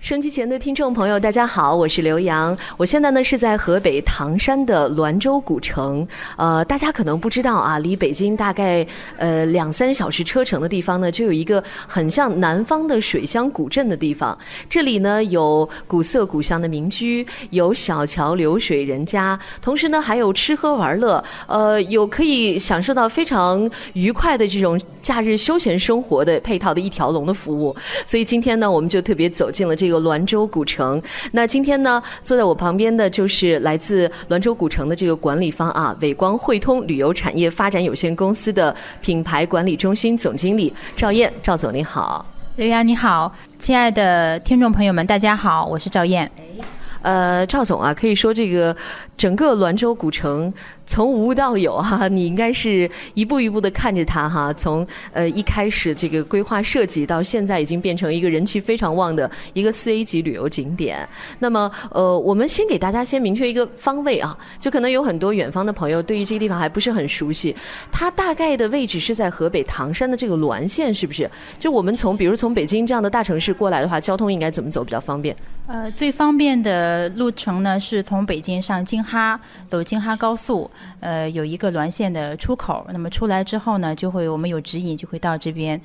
收机前的听众朋友，大家好，我是刘洋。我现在呢是在河北唐山的滦州古城。呃，大家可能不知道啊，离北京大概呃两三小时车程的地方呢，就有一个很像南方的水乡古镇的地方。这里呢有古色古香的民居，有小桥流水人家，同时呢还有吃喝玩乐，呃，有可以享受到非常愉快的这种假日休闲生活的配套的一条龙的服务。所以今天呢，我们就特别走进了这。这个滦州古城，那今天呢，坐在我旁边的就是来自滦州古城的这个管理方啊，伟光汇通旅游产业发展有限公司的品牌管理中心总经理赵燕，赵总你好，刘洋你好，亲爱的听众朋友们，大家好，我是赵燕。呃，赵总啊，可以说这个整个滦州古城从无到有哈，你应该是一步一步的看着它哈，从呃一开始这个规划设计到现在已经变成一个人气非常旺的一个四 A 级旅游景点。那么呃，我们先给大家先明确一个方位啊，就可能有很多远方的朋友对于这个地方还不是很熟悉，它大概的位置是在河北唐山的这个滦县，是不是？就我们从比如从北京这样的大城市过来的话，交通应该怎么走比较方便？呃，最方便的路程呢，是从北京上京哈，走京哈高速，呃，有一个滦县的出口。那么出来之后呢，就会我们有指引，就会到这边。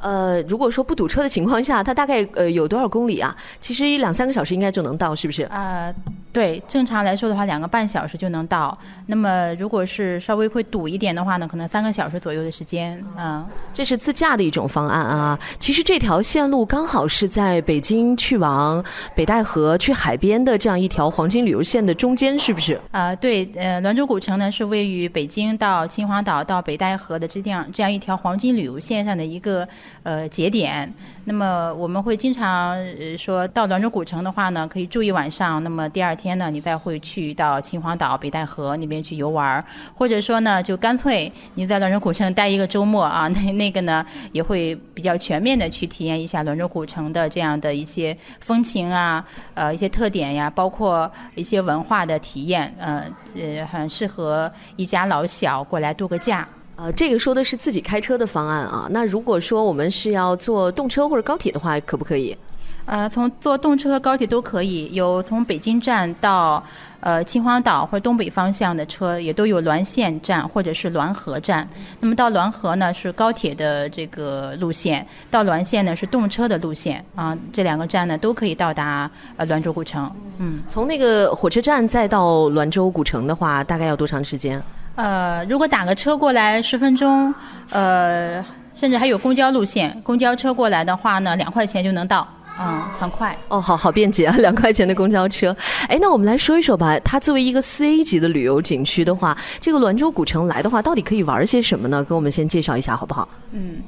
呃，如果说不堵车的情况下，它大概呃有多少公里啊？其实一两三个小时应该就能到，是不是？啊，对，正常来说的话，两个半小时就能到。那么如果是稍微会堵一点的话呢，可能三个小时左右的时间。嗯，这是自驾的一种方案啊。其实这条线路刚好是在北京去往北戴河、去海边的这样一条黄金旅游线的中间，是不是？啊，对，呃，滦州古城呢是位于北京到秦皇岛到北戴河的这样这样一条黄金旅游线上的一个。呃，节点。那么我们会经常说到滦州古城的话呢，可以住一晚上。那么第二天呢，你再会去到秦皇岛、北戴河那边去游玩，或者说呢，就干脆你在滦州古城待一个周末啊，那那个呢也会比较全面的去体验一下滦州古城的这样的一些风情啊，呃，一些特点呀，包括一些文化的体验，呃呃，很适合一家老小过来度个假。呃，这个说的是自己开车的方案啊。那如果说我们是要坐动车或者高铁的话，可不可以？呃，从坐动车和高铁都可以，有从北京站到呃秦皇岛或者东北方向的车，也都有滦县站或者是滦河站。那么到滦河呢是高铁的这个路线，到滦县呢是动车的路线啊。这两个站呢都可以到达呃滦州古城。嗯，从那个火车站再到滦州古城的话，大概要多长时间？呃，如果打个车过来十分钟，呃，甚至还有公交路线，公交车过来的话呢，两块钱就能到，嗯，很快。哦，好好便捷啊，两块钱的公交车。哎，那我们来说一说吧，它作为一个四 A 级的旅游景区的话，这个滦州古城来的话，到底可以玩些什么呢？给我们先介绍一下好不好？嗯，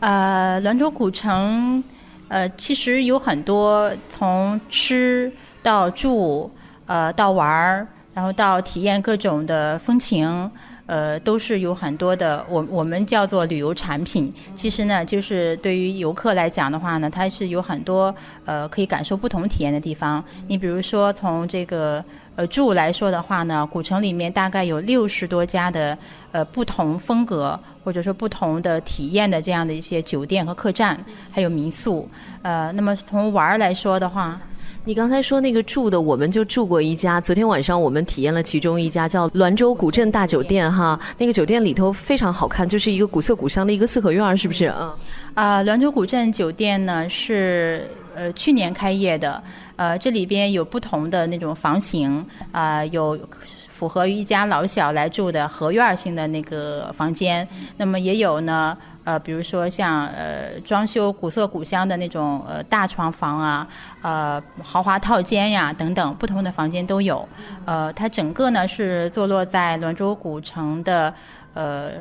呃，滦州古城，呃，其实有很多从吃到住，呃，到玩儿。然后到体验各种的风情，呃，都是有很多的，我我们叫做旅游产品。其实呢，就是对于游客来讲的话呢，它是有很多呃可以感受不同体验的地方。你比如说从这个呃住来说的话呢，古城里面大概有六十多家的呃不同风格或者说不同的体验的这样的一些酒店和客栈，还有民宿。呃，那么从玩儿来说的话。你刚才说那个住的，我们就住过一家。昨天晚上我们体验了其中一家，叫滦州古镇大酒店，哈，那个酒店里头非常好看，就是一个古色古香的一个四合院，是不是？嗯。啊，滦州古镇酒店呢是呃去年开业的，呃，这里边有不同的那种房型，啊，有符合一家老小来住的合院型的那个房间，那么也有呢。呃，比如说像呃装修古色古香的那种呃大床房啊，呃豪华套间呀等等，不同的房间都有。呃，它整个呢是坐落在滦州古城的呃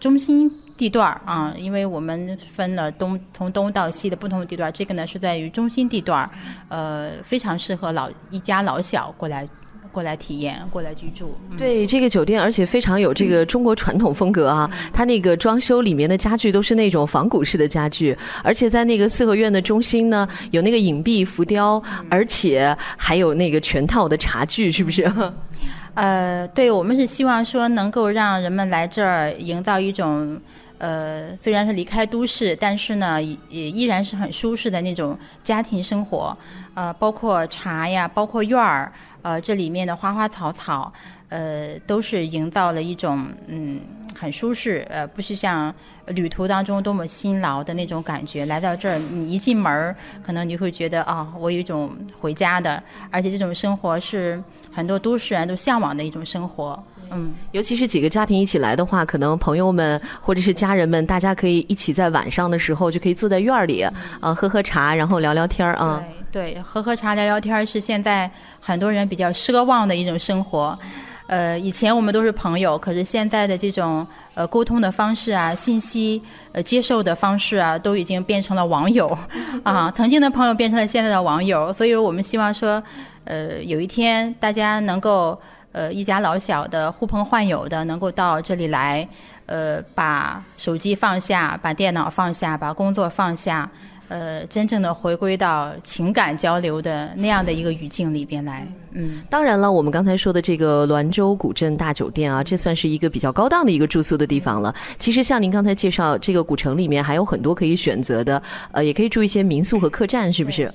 中心地段儿啊，因为我们分了东从东到西的不同的地段，这个呢是在于中心地段儿，呃非常适合老一家老小过来。过来体验，过来居住。对这个酒店，而且非常有这个中国传统风格啊。它那个装修里面的家具都是那种仿古式的家具，而且在那个四合院的中心呢，有那个影壁浮雕，而且还有那个全套的茶具，是不是？呃，对，我们是希望说能够让人们来这儿营造一种呃，虽然是离开都市，但是呢，也依然是很舒适的那种家庭生活。呃，包括茶呀，包括院儿，呃，这里面的花花草草，呃，都是营造了一种嗯很舒适，呃，不是像旅途当中多么辛劳的那种感觉。来到这儿，你一进门儿，可能你会觉得啊，我有一种回家的，而且这种生活是很多都市人都向往的一种生活。嗯，尤其是几个家庭一起来的话，可能朋友们或者是家人们，大家可以一起在晚上的时候就可以坐在院儿里，啊，喝喝茶，然后聊聊天儿啊。对对，喝喝茶聊聊天儿是现在很多人比较奢望的一种生活。呃，以前我们都是朋友，可是现在的这种呃沟通的方式啊，信息呃接受的方式啊，都已经变成了网友 啊。曾经的朋友变成了现在的网友，所以我们希望说，呃，有一天大家能够。呃，一家老小的呼朋唤友的，能够到这里来，呃，把手机放下，把电脑放下，把工作放下，呃，真正的回归到情感交流的那样的一个语境里边来。嗯，当然了，我们刚才说的这个滦州古镇大酒店啊，这算是一个比较高档的一个住宿的地方了。其实像您刚才介绍，这个古城里面还有很多可以选择的，呃，也可以住一些民宿和客栈，是不是？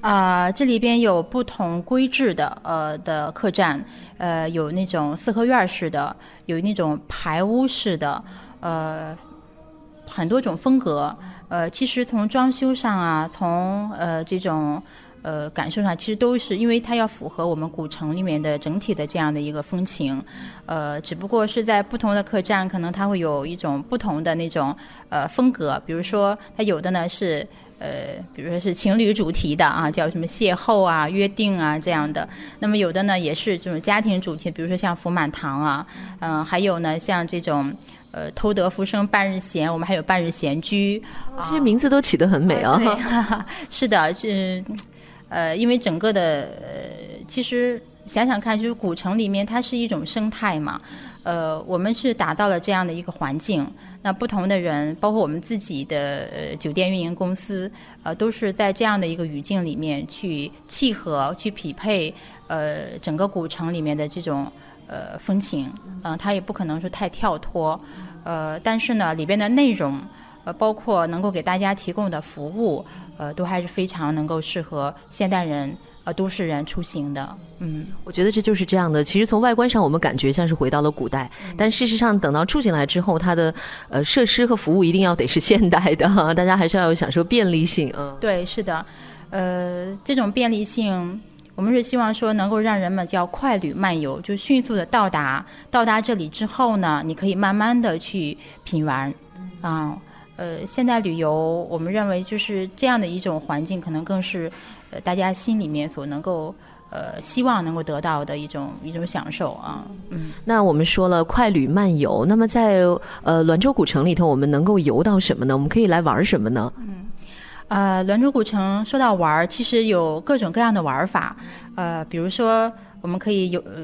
啊，这里边有不同规制的呃的客栈，呃，有那种四合院式的，有那种排屋式的，呃，很多种风格。呃，其实从装修上啊，从呃这种呃感受上，其实都是因为它要符合我们古城里面的整体的这样的一个风情。呃，只不过是在不同的客栈，可能它会有一种不同的那种呃风格。比如说，它有的呢是。呃，比如说是情侣主题的啊，叫什么邂逅啊、约定啊这样的。那么有的呢也是这种家庭主题，比如说像福满堂啊，嗯，还有呢像这种呃偷得浮生半日闲，我们还有半日闲居，这些名字都起得很美啊。是的，是呃，因为整个的呃，其实想想看，就是古城里面它是一种生态嘛，呃，我们是打造了这样的一个环境。那不同的人，包括我们自己的呃酒店运营公司，呃，都是在这样的一个语境里面去契合、去匹配，呃，整个古城里面的这种呃风情，嗯，它也不可能说太跳脱，呃，但是呢，里边的内容，呃，包括能够给大家提供的服务，呃，都还是非常能够适合现代人。呃，都市人出行的，嗯，我觉得这就是这样的。其实从外观上，我们感觉像是回到了古代，但事实上，等到住进来之后，它的呃设施和服务一定要得是现代的，大家还是要有享受便利性。嗯，对，是的，呃，这种便利性，我们是希望说能够让人们叫快旅慢游，就迅速的到达。到达这里之后呢，你可以慢慢的去品玩，啊，呃，现代旅游，我们认为就是这样的一种环境，可能更是。呃，大家心里面所能够呃希望能够得到的一种一种享受啊，嗯，那我们说了快旅慢游，那么在呃滦州古城里头，我们能够游到什么呢？我们可以来玩什么呢？嗯，呃，滦州古城说到玩，其实有各种各样的玩法，呃，比如说我们可以有呃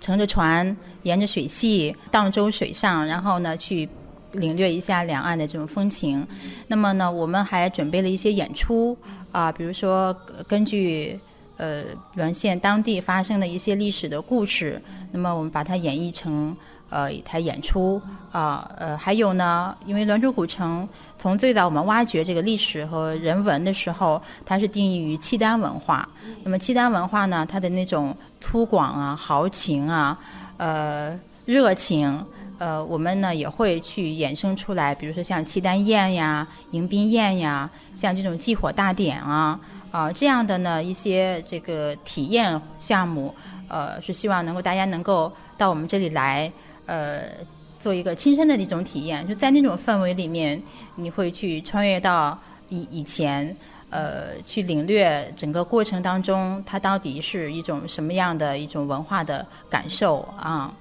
乘着船，沿着水系荡舟水上，然后呢去领略一下两岸的这种风情。那么呢，我们还准备了一些演出。啊，比如说根据呃滦县当地发生的一些历史的故事，那么我们把它演绎成呃一台演出啊，呃还有呢，因为滦州古城从最早我们挖掘这个历史和人文的时候，它是定义于契丹文化。那么契丹文化呢，它的那种粗犷啊、豪情啊、呃热情。呃，我们呢也会去衍生出来，比如说像契丹宴呀、迎宾宴呀，像这种祭火大典啊，啊这样的呢一些这个体验项目，呃，是希望能够大家能够到我们这里来，呃，做一个亲身的那种体验，就在那种氛围里面，你会去穿越到以以前，呃，去领略整个过程当中它到底是一种什么样的一种文化的感受啊。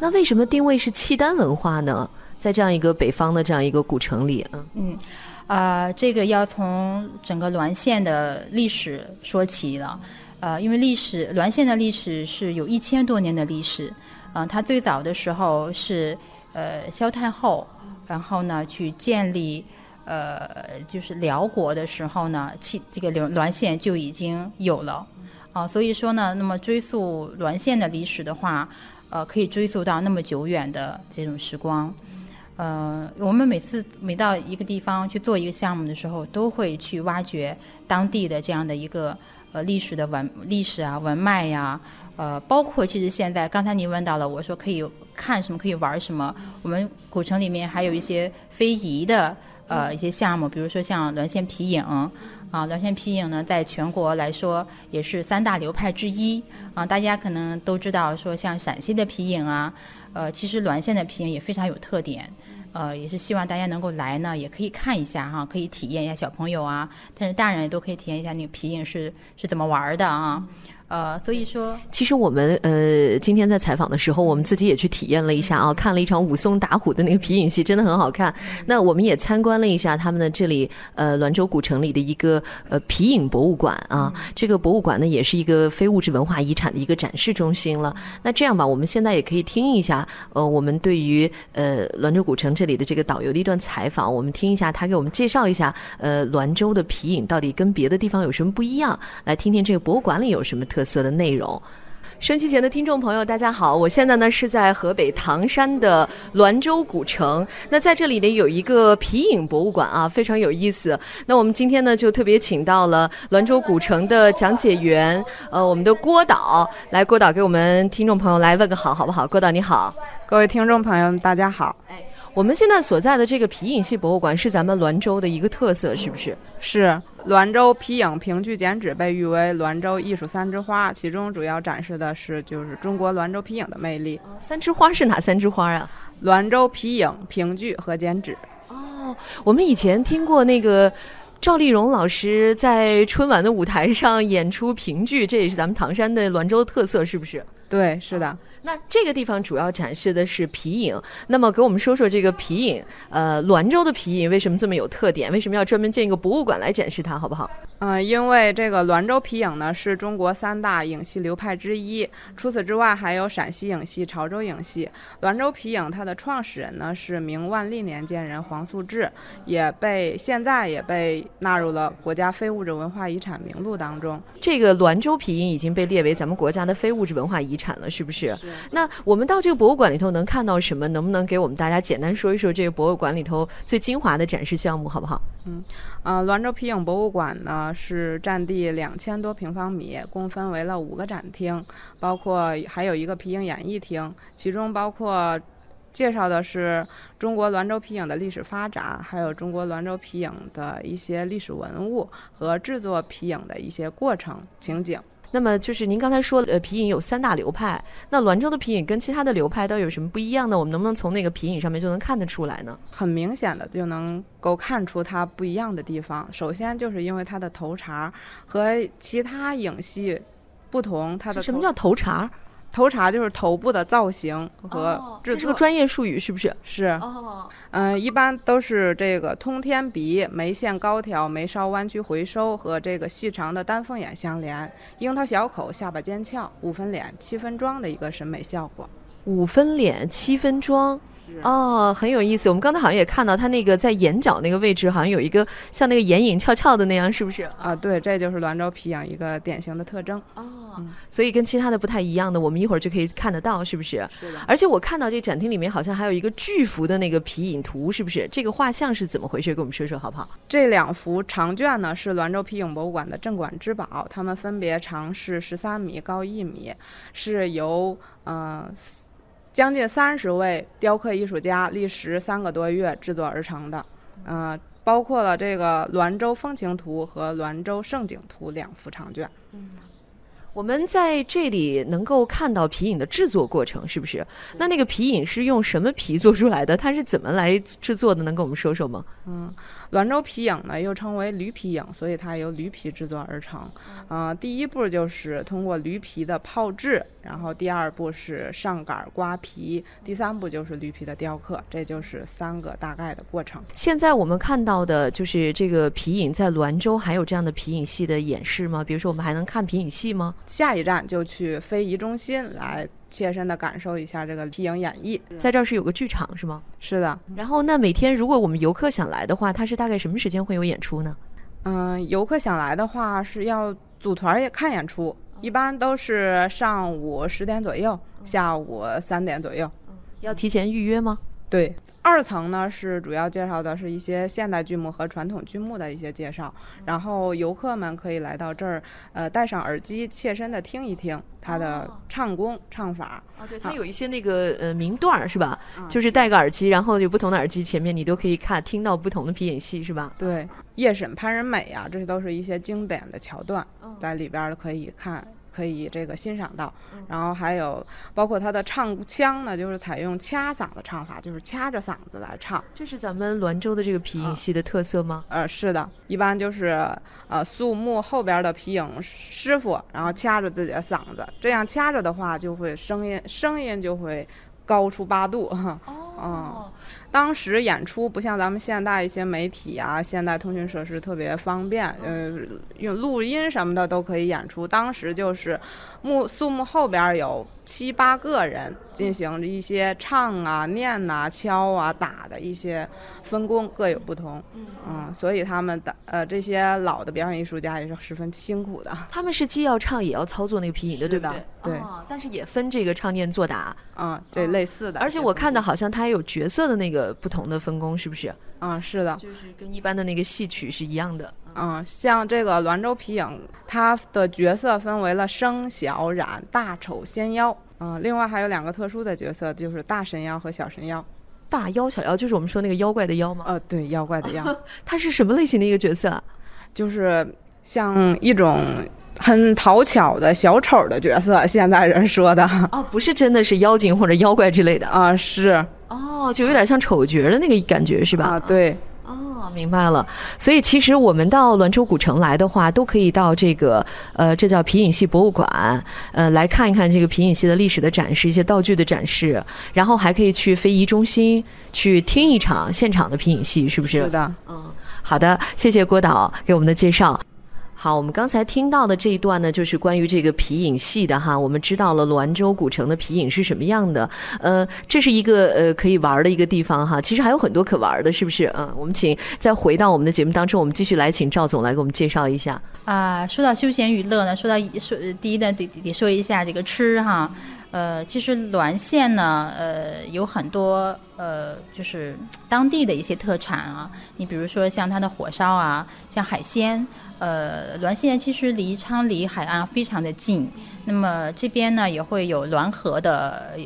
那为什么定位是契丹文化呢？在这样一个北方的这样一个古城里，嗯嗯，啊，这个要从整个滦县的历史说起了，呃，因为历史滦县的历史是有一千多年的历史，啊，它最早的时候是呃萧太后，然后呢去建立呃就是辽国的时候呢，契这个滦滦县就已经有了，啊，所以说呢，那么追溯滦县的历史的话。呃，可以追溯到那么久远的这种时光，呃，我们每次每到一个地方去做一个项目的时候，都会去挖掘当地的这样的一个呃历史的文历史啊文脉呀，呃，包括其实现在刚才您问到了，我说可以看什么，可以玩什么，我们古城里面还有一些非遗的呃一些项目，比如说像滦县皮影。啊，滦县皮影呢，在全国来说也是三大流派之一啊。大家可能都知道，说像陕西的皮影啊，呃，其实滦县的皮影也非常有特点，呃，也是希望大家能够来呢，也可以看一下哈，可以体验一下小朋友啊，但是大人也都可以体验一下那个皮影是是怎么玩的啊。呃，所以说，其实我们呃今天在采访的时候，我们自己也去体验了一下啊，看了一场武松打虎的那个皮影戏，真的很好看。那我们也参观了一下他们的这里呃滦州古城里的一个呃皮影博物馆啊，这个博物馆呢也是一个非物质文化遗产的一个展示中心了。那这样吧，我们现在也可以听一下呃我们对于呃滦州古城这里的这个导游的一段采访，我们听一下他给我们介绍一下呃滦州的皮影到底跟别的地方有什么不一样，来听听这个博物馆里有什么特。特色的内容，升旗前的听众朋友，大家好，我现在呢是在河北唐山的滦州古城。那在这里呢有一个皮影博物馆啊，非常有意思。那我们今天呢就特别请到了滦州古城的讲解员，呃，我们的郭导来，郭导给我们听众朋友来问个好，好不好？郭导你好，各位听众朋友大家好。哎，我们现在所在的这个皮影戏博物馆是咱们滦州的一个特色，是不是？是。滦州皮影评剧剪纸被誉为滦州艺术三枝花，其中主要展示的是就是中国滦州皮影的魅力。三枝花是哪三枝花啊？滦州皮影、评剧和剪纸。哦，我们以前听过那个赵丽蓉老师在春晚的舞台上演出评剧，这也是咱们唐山的滦州特色，是不是？对，是的。那这个地方主要展示的是皮影，那么给我们说说这个皮影，呃，滦州的皮影为什么这么有特点？为什么要专门建一个博物馆来展示它，好不好？嗯，因为这个滦州皮影呢是中国三大影戏流派之一，除此之外还有陕西影戏、潮州影戏。滦州皮影它的创始人呢是明万历年间人黄素志，也被现在也被纳入了国家非物质文化遗产名录当中。这个滦州皮影已经被列为咱们国家的非物质文化遗产了，是不是？那我们到这个博物馆里头能看到什么？能不能给我们大家简单说一说这个博物馆里头最精华的展示项目，好不好？嗯，呃，滦州皮影博物馆呢是占地两千多平方米，共分为了五个展厅，包括还有一个皮影演艺厅，其中包括介绍的是中国滦州皮影的历史发展，还有中国滦州皮影的一些历史文物和制作皮影的一些过程情景。那么就是您刚才说，呃，皮影有三大流派，那滦州的皮影跟其他的流派都有什么不一样呢？我们能不能从那个皮影上面就能看得出来呢？很明显的就能够看出它不一样的地方。首先就是因为它的头茬和其他影戏不同，它的什么叫头茬？头茬就是头部的造型和制作，这是个专业术语，是不是？是。哦。嗯，一般都是这个通天鼻、眉线高挑、眉梢弯曲回收和这个细长的丹凤眼相连，樱桃小口、下巴尖翘、五分脸、七分妆的一个审美效果。五分脸，七分妆。哦，很有意思。我们刚才好像也看到他那个在眼角那个位置，好像有一个像那个眼影翘翘的那样，是不是？啊，对，这就是滦州皮影一个典型的特征。哦，所以跟其他的不太一样的，我们一会儿就可以看得到，是不是？是的。而且我看到这展厅里面好像还有一个巨幅的那个皮影图，是不是？这个画像是怎么回事？给我们说说好不好？这两幅长卷呢是滦州皮影博物馆的镇馆之宝，它们分别长是十三米，高一米，是由嗯。将近三十位雕刻艺术家历时三个多月制作而成的，嗯，包括了这个《滦州风情图》和《滦州盛景图》两幅长卷。嗯，我们在这里能够看到皮影的制作过程，是不是？那那个皮影是用什么皮做出来的？它是怎么来制作的？能跟我们说说吗？嗯。滦州皮影呢，又称为驴皮影，所以它由驴皮制作而成。嗯，第一步就是通过驴皮的泡制，然后第二步是上杆刮皮，第三步就是驴皮的雕刻，这就是三个大概的过程。现在我们看到的就是这个皮影，在滦州还有这样的皮影戏的演示吗？比如说，我们还能看皮影戏吗？下一站就去非遗中心来。切身的感受一下这个皮影演绎，在这儿是有个剧场是吗？是的。然后那每天如果我们游客想来的话，它是大概什么时间会有演出呢？嗯，游客想来的话是要组团也看演出，一般都是上午十点左右，下午三点左右。要提前预约吗？对。二层呢是主要介绍的是一些现代剧目和传统剧目的一些介绍，然后游客们可以来到这儿，呃，戴上耳机，切身的听一听它的唱功、唱法。啊，对，它有一些那个呃名段儿是吧？就是戴个耳机，然后有不同的耳机前面你都可以看听到不同的皮影戏是吧？对，夜审潘仁美呀，这些都是一些经典的桥段，在里边可以看。可以这个欣赏到，然后还有包括他的唱腔呢，就是采用掐嗓的唱法，就是掐着嗓子来唱。这是咱们滦州的这个皮影戏的特色吗？呃，是的，一般就是呃肃穆后边的皮影师傅，然后掐着自己的嗓子，这样掐着的话，就会声音声音就会高出八度。哦。当时演出不像咱们现代一些媒体啊，现代通讯设施特别方便，呃，用录音什么的都可以演出。当时就是幕肃幕后边有。七八个人进行一些唱啊、念呐、敲啊、打的一些分工各有不同，嗯，所以他们的呃这些老的表演艺术家也是十分辛苦的。他们是既要唱也要操作那个皮影的，对不对？对，但是也分这个唱念做打，嗯，对类似的。而且我看到好像他还有角色的那个不同的分工，是不是？嗯，是的，就是跟一般的那个戏曲是一样的。嗯，像这个滦州皮影，它的角色分为了生、小、染、大、丑、仙、妖。嗯，另外还有两个特殊的角色，就是大神妖和小神妖。大妖、小妖，就是我们说那个妖怪的妖吗？呃，对，妖怪的妖。它是什么类型的一个角色？就是像一种很讨巧的小丑的角色，现在人说的。哦，不是真的是妖精或者妖怪之类的 啊？是。哦，就有点像丑角的那个感觉，是吧？啊，对。明白了，所以其实我们到滦州古城来的话，都可以到这个呃，这叫皮影戏博物馆，呃，来看一看这个皮影戏的历史的展示，一些道具的展示，然后还可以去非遗中心去听一场现场的皮影戏，是不是？是的，嗯，好的，谢谢郭导给我们的介绍。好，我们刚才听到的这一段呢，就是关于这个皮影戏的哈。我们知道了滦州古城的皮影是什么样的，呃，这是一个呃可以玩的一个地方哈。其实还有很多可玩的，是不是？嗯，我们请再回到我们的节目当中，我们继续来请赵总来给我们介绍一下。啊，说到休闲娱乐呢，说到说第一呢，得得说一下这个吃哈。呃，其实滦县呢，呃，有很多呃，就是当地的一些特产啊。你比如说像它的火烧啊，像海鲜。呃，滦县其实离昌黎海岸非常的近，那么这边呢也会有滦河的，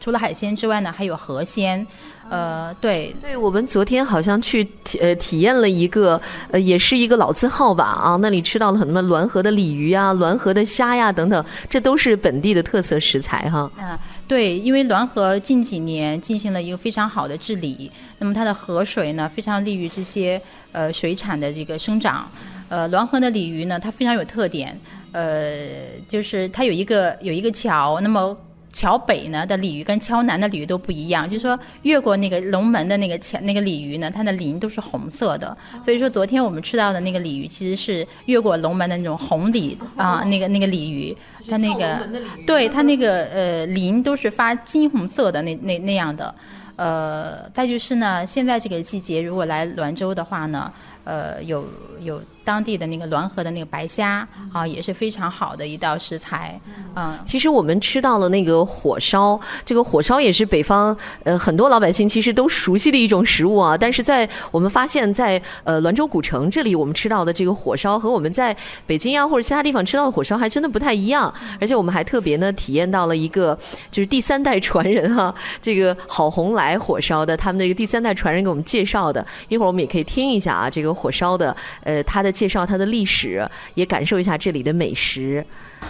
除了海鲜之外呢，还有河鲜。呃，对，对我们昨天好像去体呃体验了一个，呃，也是一个老字号吧啊，那里吃到了很多滦河的鲤鱼啊、滦河的虾呀等等，这都是本地的特色食材哈。啊，对，因为滦河近几年进行了一个非常好的治理，那么它的河水呢非常利于这些呃水产的这个生长。呃，滦河的鲤鱼呢，它非常有特点，呃，就是它有一个有一个桥，那么。桥北呢的鲤鱼跟桥南的鲤鱼都不一样，就是说越过那个龙门的那个桥那个鲤鱼呢，它的鳞都是红色的。所以说昨天我们吃到的那个鲤鱼其实是越过龙门的那种红鲤啊，那个那个鲤鱼，它那个对它那个呃鳞都是发金红色的那那那样的。呃，再就是呢，现在这个季节如果来滦州的话呢，呃有有。当地的那个滦河的那个白虾啊，也是非常好的一道食材。嗯，其实我们吃到了那个火烧，这个火烧也是北方呃很多老百姓其实都熟悉的一种食物啊。但是在我们发现，在呃滦州古城这里，我们吃到的这个火烧和我们在北京啊或者其他地方吃到的火烧还真的不太一样。而且我们还特别呢体验到了一个就是第三代传人哈，这个郝红来火烧的他们的一个第三代传人给我们介绍的。一会儿我们也可以听一下啊，这个火烧的呃他的。介绍它的历史，也感受一下这里的美食。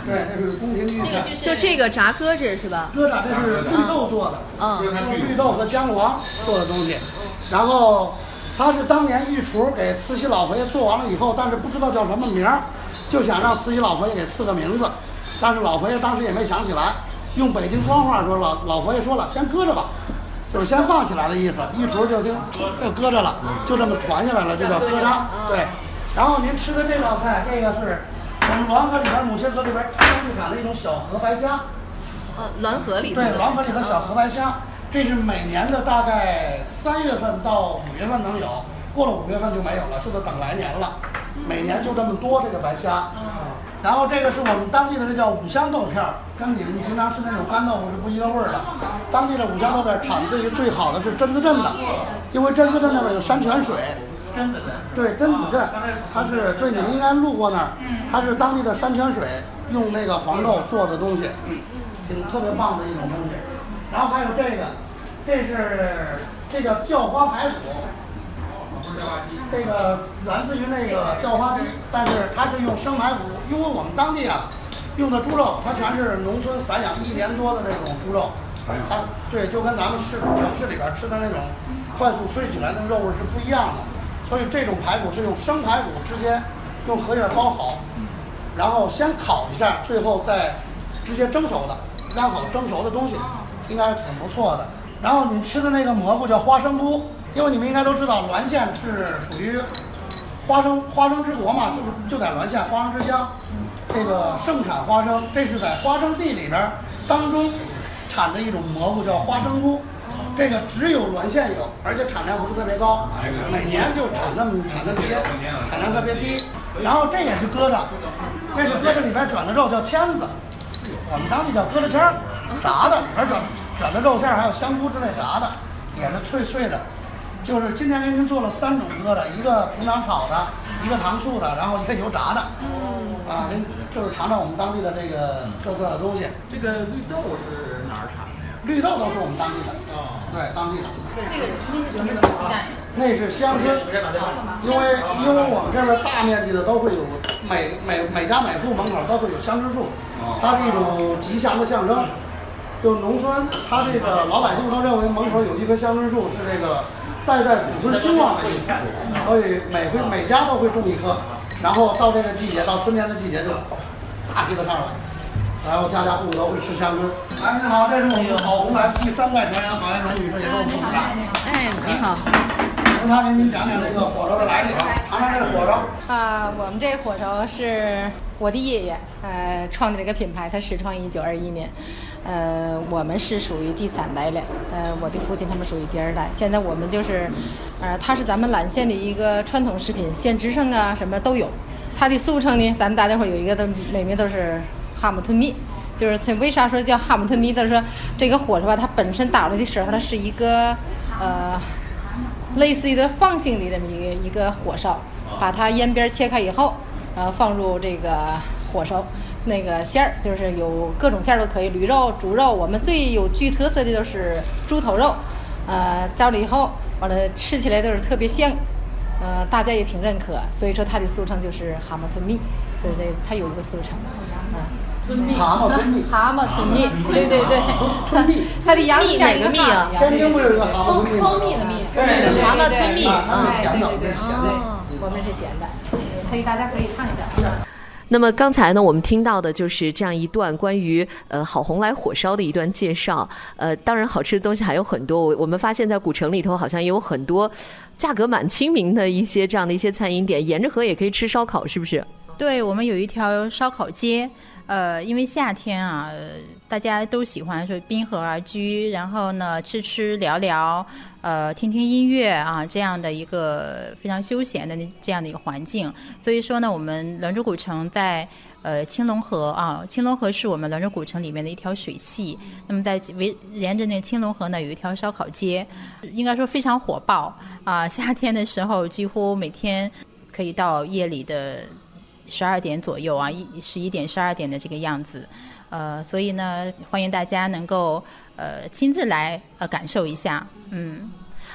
对，这是宫廷御膳。就这个炸鸽子是吧？鸽子这是绿豆做的，嗯，绿豆和姜黄做的东西。然后，他是当年御厨给慈禧老佛爷做完了以后，但是不知道叫什么名儿，就想让慈禧老佛爷给赐个名字，但是老佛爷当时也没想起来。用北京官话说，老老佛爷说了，先搁着吧，就是先放起来的意思。御厨就听就搁着了，就这么传下来了，就叫鸽扎。对。然后您吃的这道菜，这个是我们滦河里边母亲河里边当地产的一种小河白虾。呃，滦河里对，滦河里的小河白虾，这是每年的大概三月份到五月份能有，过了五月份就没有了，就得等来年了。每年就这么多这个白虾。然后这个是我们当地的，这叫五香豆片儿，跟你们平常吃那种干豆腐是不一个味儿的。当地的五香豆片儿产自于最好的是榛子镇的，因为榛子镇那边有山泉水。榛子镇。对，榛子镇，它是对你们应该路过那儿，它是当地的山泉水，用那个黄豆做的东西，嗯，挺特别棒的一种东西。然后还有这个，这是这叫叫花排骨。这个源自于那个叫花鸡，但是它是用生排骨，因为我们当地啊用的猪肉，它全是农村散养一年多的这种猪肉，它对，就跟咱们市城市里边吃的那种快速萃取来的肉味是不一样的，所以这种排骨是用生排骨直接用荷叶包好，然后先烤一下，最后再直接蒸熟的，刚好蒸熟的东西应该是挺不错的。然后你吃的那个蘑菇叫花生菇。因为你们应该都知道，滦县是属于花生花生之国嘛，就是就在滦县花生之乡，这个盛产花生。这是在花生地里边当中产的一种蘑菇，叫花生菇。这个只有滦县有，而且产量不是特别高，每年就产那么产那么些，产量特别低。然后这也是疙瘩，这是疙瘩里边卷的肉叫签子，我们当地叫疙瘩签儿，炸的里边转转的肉馅儿还有香菇之类炸的，也是脆脆的。就是今天给您做了三种疙瘩，一个平常炒的，一个糖醋的，然后一个油炸的。啊，您就是尝尝我们当地的这个特色的东西。这个绿豆是？绿豆都是我们当地的。啊，对，当地的。这个那是什么鸡蛋？那是香椿，因为因为我们这边大面积的都会有每每每家每户门口都会有香椿树，它是一种吉祥的象征。就农村，他这个老百姓都认为门口有一棵香椿树是这个。代代子孙兴旺的意思，所以每回每家都会种一棵，然后到这个季节，到春天的季节就大批的上来，然后家家户户都会吃香椿。哎，你好，这是我们好红来第三代传人郝艳荣女士，也是我们组长。哎，你好。从他给您讲讲这个火烧的来历，吧。尝尝这个火烧。啊，我们这火烧是我的爷爷呃创的这个品牌，他始创一九二一年。呃，我们是属于第三代了。呃，我的父亲他们属于第二代。现在我们就是，呃，它是咱们兰县的一个传统食品，鲜汁剩啊什么都有。它的俗称呢，咱们大家伙有一个都美名都是哈姆吞蜜。就是它为啥说叫哈姆吞蜜？他说这个火烧吧，它本身打了的时候，它是一个呃。类似于的方形的这么一个一个火烧，把它烟边切开以后，呃，放入这个火烧，那个馅儿就是有各种馅儿都可以，驴肉、猪肉，我们最有具特色的都是猪头肉，呃，加了以后，完了吃起来都是特别香，呃，大家也挺认可，所以说它的俗称就是蛤蟆吞蜜，所以这它有一个俗称，嗯。蛤蟆吞蜜，蛤蟆吞蜜，对对对，吞蜜，它的牙蜜哪个蜜啊？天津不有一个蛤蟆吞蜜吗？蜂蜜的蜜，对对对，蛤蟆吞蜜，对是咸的，我们是咸的，可以大家可以尝一下。那么刚才呢，我们听到的就是这样一段关于呃好红来火烧的一段介绍。呃，当然好吃的东西还有很多。我我们发现，在古城里头好像也有很多价格蛮亲民的一些这样的一些餐饮点，沿着河也可以吃烧烤，是不是？对，我们有一条烧烤街。呃，因为夏天啊，大家都喜欢说滨河而居，然后呢吃吃聊聊，呃听听音乐啊，这样的一个非常休闲的这样的一个环境。所以说呢，我们滦州古城在呃青龙河啊，青龙河是我们滦州古城里面的一条水系。那么在围沿着那青龙河呢，有一条烧烤街，应该说非常火爆啊。夏天的时候，几乎每天可以到夜里的。十二点左右啊，一十一点、十二点的这个样子，呃，所以呢，欢迎大家能够呃亲自来呃感受一下，嗯。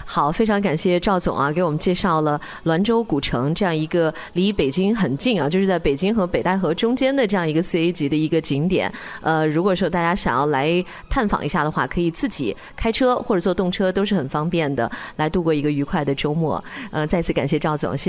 好，非常感谢赵总啊，给我们介绍了滦州古城这样一个离北京很近啊，就是在北京和北戴河中间的这样一个四 A 级的一个景点。呃，如果说大家想要来探访一下的话，可以自己开车或者坐动车都是很方便的，来度过一个愉快的周末。呃，再次感谢赵总。谢